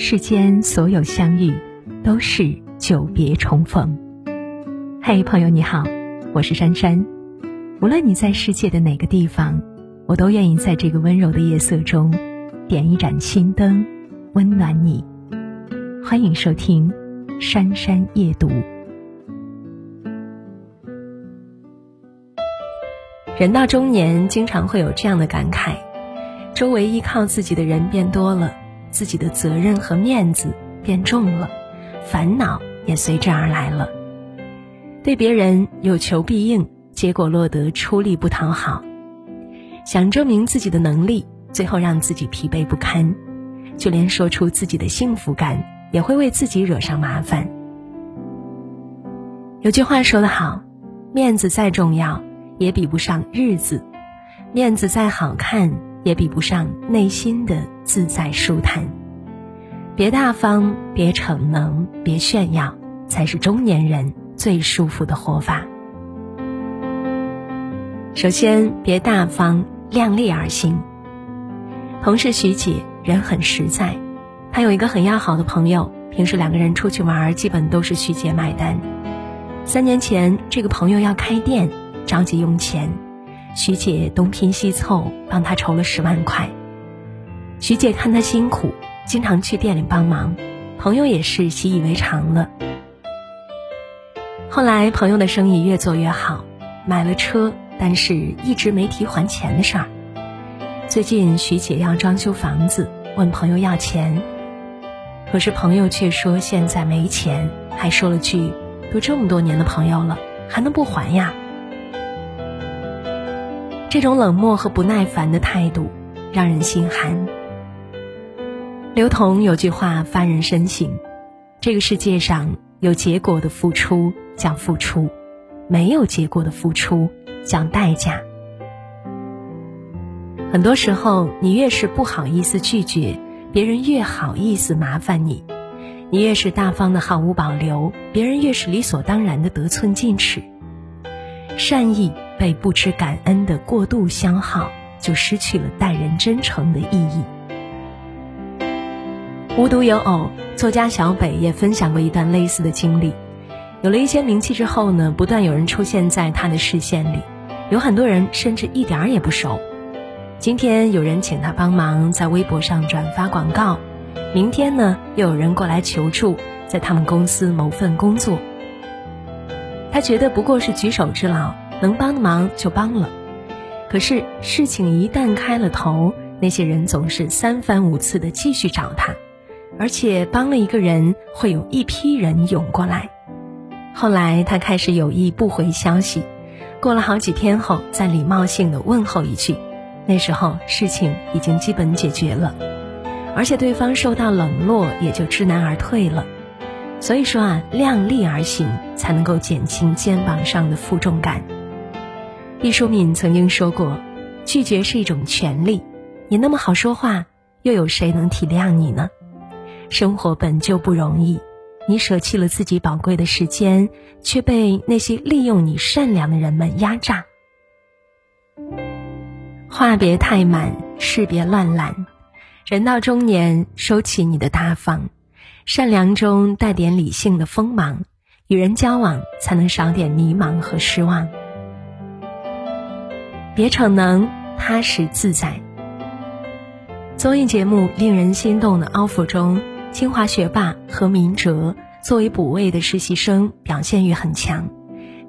世间所有相遇，都是久别重逢。嘿，朋友你好，我是珊珊。无论你在世界的哪个地方，我都愿意在这个温柔的夜色中，点一盏心灯，温暖你。欢迎收听《珊珊夜读》。人到中年，经常会有这样的感慨：周围依靠自己的人变多了。自己的责任和面子变重了，烦恼也随之而来了。对别人有求必应，结果落得出力不讨好；想证明自己的能力，最后让自己疲惫不堪。就连说出自己的幸福感，也会为自己惹上麻烦。有句话说得好：“面子再重要，也比不上日子；面子再好看。”也比不上内心的自在舒坦。别大方，别逞能，别炫耀，才是中年人最舒服的活法。首先，别大方，量力而行。同事徐姐人很实在，她有一个很要好的朋友，平时两个人出去玩，基本都是徐姐买单。三年前，这个朋友要开店，着急用钱。徐姐东拼西凑，帮他筹了十万块。徐姐看他辛苦，经常去店里帮忙，朋友也是习以为常了。后来朋友的生意越做越好，买了车，但是一直没提还钱的事儿。最近徐姐要装修房子，问朋友要钱，可是朋友却说现在没钱，还说了句：“都这么多年的朋友了，还能不还呀？”这种冷漠和不耐烦的态度，让人心寒。刘同有句话发人深省：这个世界上有结果的付出叫付出，没有结果的付出叫代价。很多时候，你越是不好意思拒绝，别人越好意思麻烦你；你越是大方的毫无保留，别人越是理所当然的得寸进尺。善意。被不知感恩的过度消耗，就失去了待人真诚的意义。无独有偶，作家小北也分享过一段类似的经历。有了一些名气之后呢，不断有人出现在他的视线里，有很多人甚至一点儿也不熟。今天有人请他帮忙在微博上转发广告，明天呢又有人过来求助，在他们公司谋份工作。他觉得不过是举手之劳。能帮的忙就帮了，可是事情一旦开了头，那些人总是三番五次的继续找他，而且帮了一个人，会有一批人涌过来。后来他开始有意不回消息，过了好几天后再礼貌性的问候一句，那时候事情已经基本解决了，而且对方受到冷落也就知难而退了。所以说啊，量力而行才能够减轻肩膀上的负重感。毕淑敏曾经说过：“拒绝是一种权利，你那么好说话，又有谁能体谅你呢？生活本就不容易，你舍弃了自己宝贵的时间，却被那些利用你善良的人们压榨。话别太满，事别乱揽。人到中年，收起你的大方，善良中带点理性的锋芒，与人交往才能少点迷茫和失望。”别逞能，踏实自在。综艺节目令人心动的 offer 中，清华学霸何明哲作为补位的实习生，表现欲很强。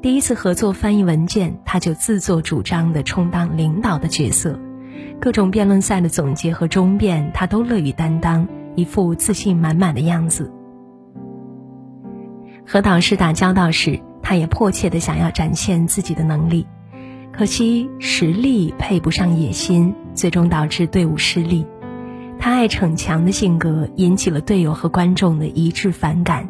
第一次合作翻译文件，他就自作主张的充当领导的角色，各种辩论赛的总结和终辩，他都乐于担当，一副自信满满的样子。和导师打交道时，他也迫切的想要展现自己的能力。可惜实力配不上野心，最终导致队伍失利。他爱逞强的性格引起了队友和观众的一致反感。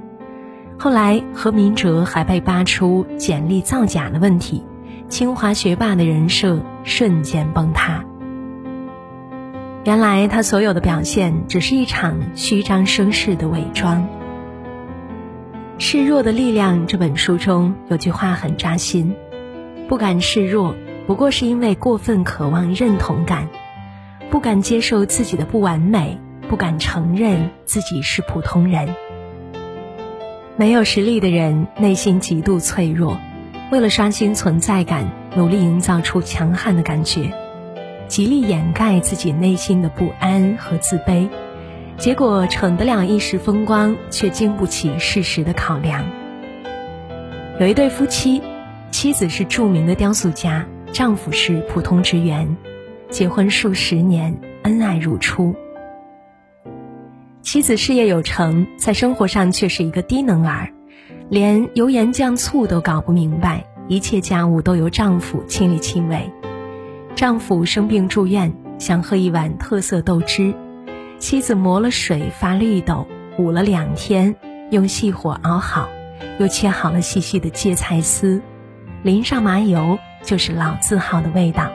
后来何明哲还被扒出简历造假的问题，清华学霸的人设瞬间崩塌。原来他所有的表现只是一场虚张声势的伪装。《示弱的力量》这本书中有句话很扎心。不敢示弱，不过是因为过分渴望认同感；不敢接受自己的不完美，不敢承认自己是普通人。没有实力的人内心极度脆弱，为了刷新存在感，努力营造出强悍的感觉，极力掩盖自己内心的不安和自卑，结果逞得了一时风光，却经不起事实的考量。有一对夫妻，妻子是著名的雕塑家，丈夫是普通职员，结婚数十年，恩爱如初。妻子事业有成，在生活上却是一个低能儿，连油盐酱醋都搞不明白，一切家务都由丈夫亲力亲为。丈夫生病住院，想喝一碗特色豆汁，妻子磨了水发绿豆，捂了两天，用细火熬好，又切好了细细的芥菜丝，淋上麻油，就是老字号的味道。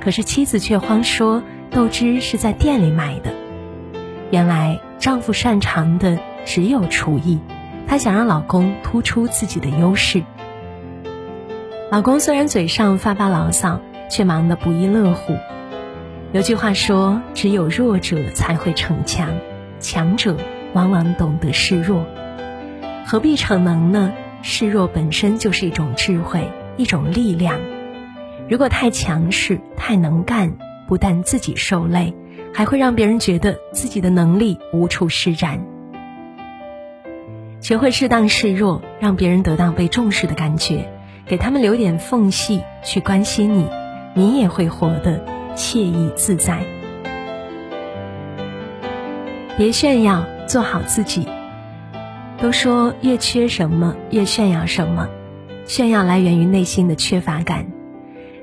可是妻子却慌说，豆汁是在店里买的。原来。丈夫擅长的只有厨艺，他想让老公突出自己的优势。老公虽然嘴上发发牢骚，却忙得不亦乐乎。有句话说：“只有弱者才会逞强，强者往往懂得示弱。何必逞能呢？示弱本身就是一种智慧，一种力量。如果太强势、太能干，不但自己受累。”还会让别人觉得自己的能力无处施展。学会适当示弱，让别人得到被重视的感觉，给他们留点缝隙去关心你，你也会活得惬意自在。别炫耀，做好自己。都说越缺什么越炫耀什么，炫耀来源于内心的缺乏感。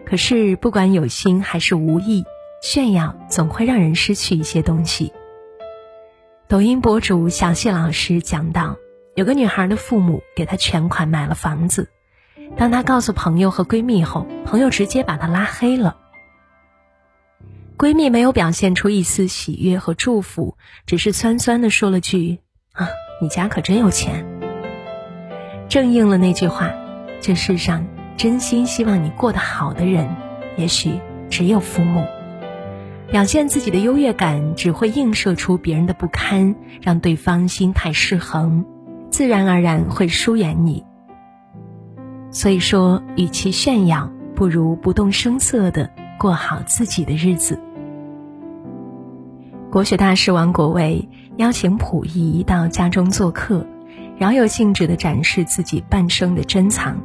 可是不管有心还是无意。炫耀总会让人失去一些东西。抖音博主小谢老师讲到，有个女孩的父母给她全款买了房子，当她告诉朋友和闺蜜后，朋友直接把她拉黑了。闺蜜没有表现出一丝喜悦和祝福，只是酸酸的说了句：“啊，你家可真有钱。”正应了那句话：这世上真心希望你过得好的人，也许只有父母。表现自己的优越感，只会映射出别人的不堪，让对方心态失衡，自然而然会疏远你。所以说，与其炫耀，不如不动声色的过好自己的日子。国学大师王国维邀请溥仪到家中做客，饶有兴致的展示自己半生的珍藏，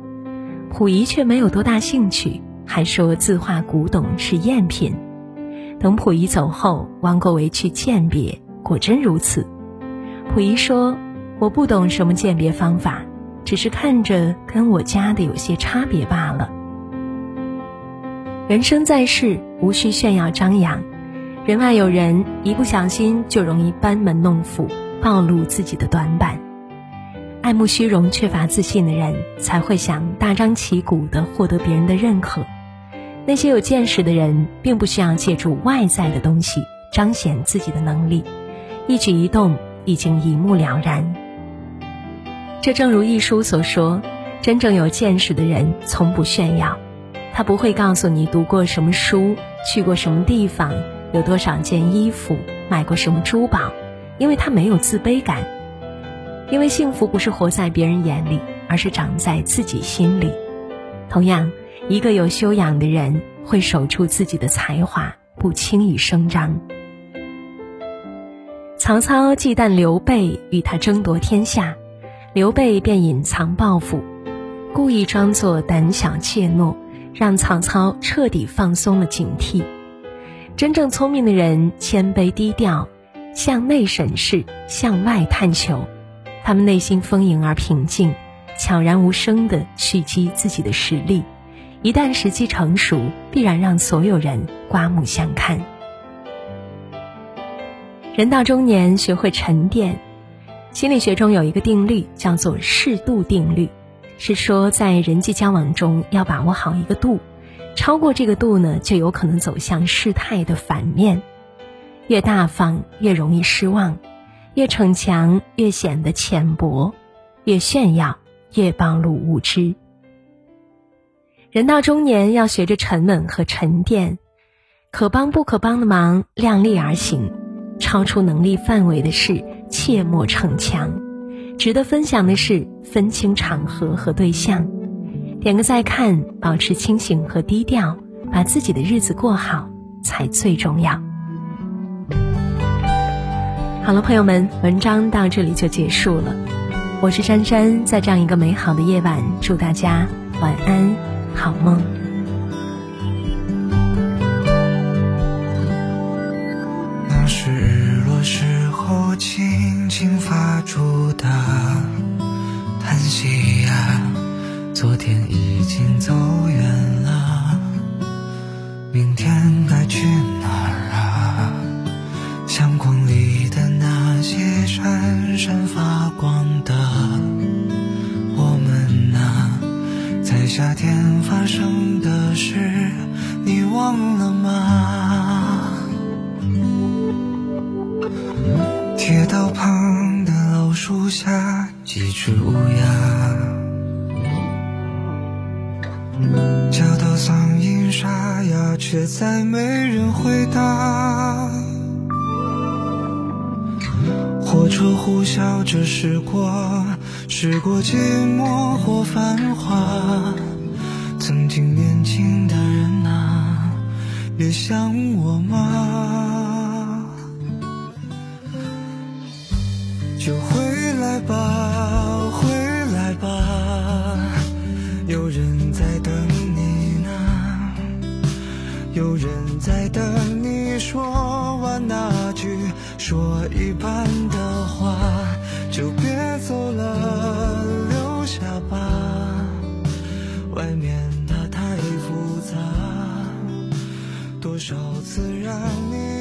溥仪却没有多大兴趣，还说字画古董是赝品。等溥仪走后，王国维去鉴别，果真如此。溥仪说：“我不懂什么鉴别方法，只是看着跟我家的有些差别罢了。”人生在世，无需炫耀张扬，人外有人，一不小心就容易班门弄斧，暴露自己的短板。爱慕虚荣、缺乏自信的人，才会想大张旗鼓地获得别人的认可。那些有见识的人，并不需要借助外在的东西彰显自己的能力，一举一动已经一目了然。这正如一书所说：“真正有见识的人从不炫耀，他不会告诉你读过什么书、去过什么地方、有多少件衣服、买过什么珠宝，因为他没有自卑感。因为幸福不是活在别人眼里，而是长在自己心里。同样。”一个有修养的人会守住自己的才华，不轻易声张。曹操忌惮刘备与他争夺天下，刘备便隐藏抱负，故意装作胆小怯懦，让曹操彻底放松了警惕。真正聪明的人谦卑低调，向内审视，向外探求，他们内心丰盈而平静，悄然无声地蓄积自己的实力。一旦时机成熟，必然让所有人刮目相看。人到中年，学会沉淀。心理学中有一个定律，叫做适度定律，是说在人际交往中要把握好一个度，超过这个度呢，就有可能走向事态的反面。越大方越容易失望，越逞强越显得浅薄，越炫耀越暴露无知。人到中年，要学着沉稳和沉淀，可帮不可帮的忙，量力而行。超出能力范围的事切莫逞强。值得分享的事分清场合和对象。点个再看，保持清醒和低调，把自己的日子过好才最重要。好了，朋友们，文章到这里就结束了。我是珊珊，在这样一个美好的夜晚，祝大家晚安，好梦。那是日落时候轻轻发出的叹息呀，昨天已经走远了，里的那些闪闪发光的我们啊，在夏天发生的事，你忘了吗？铁道旁的老树下，几只乌鸦，叫到嗓音沙哑，却再没人回答。说呼啸着驶过驶过寂寞或繁华曾经年轻的人啊也想我吗就回来吧回来吧有人在等你呢有人在等你说完那句说多少次让你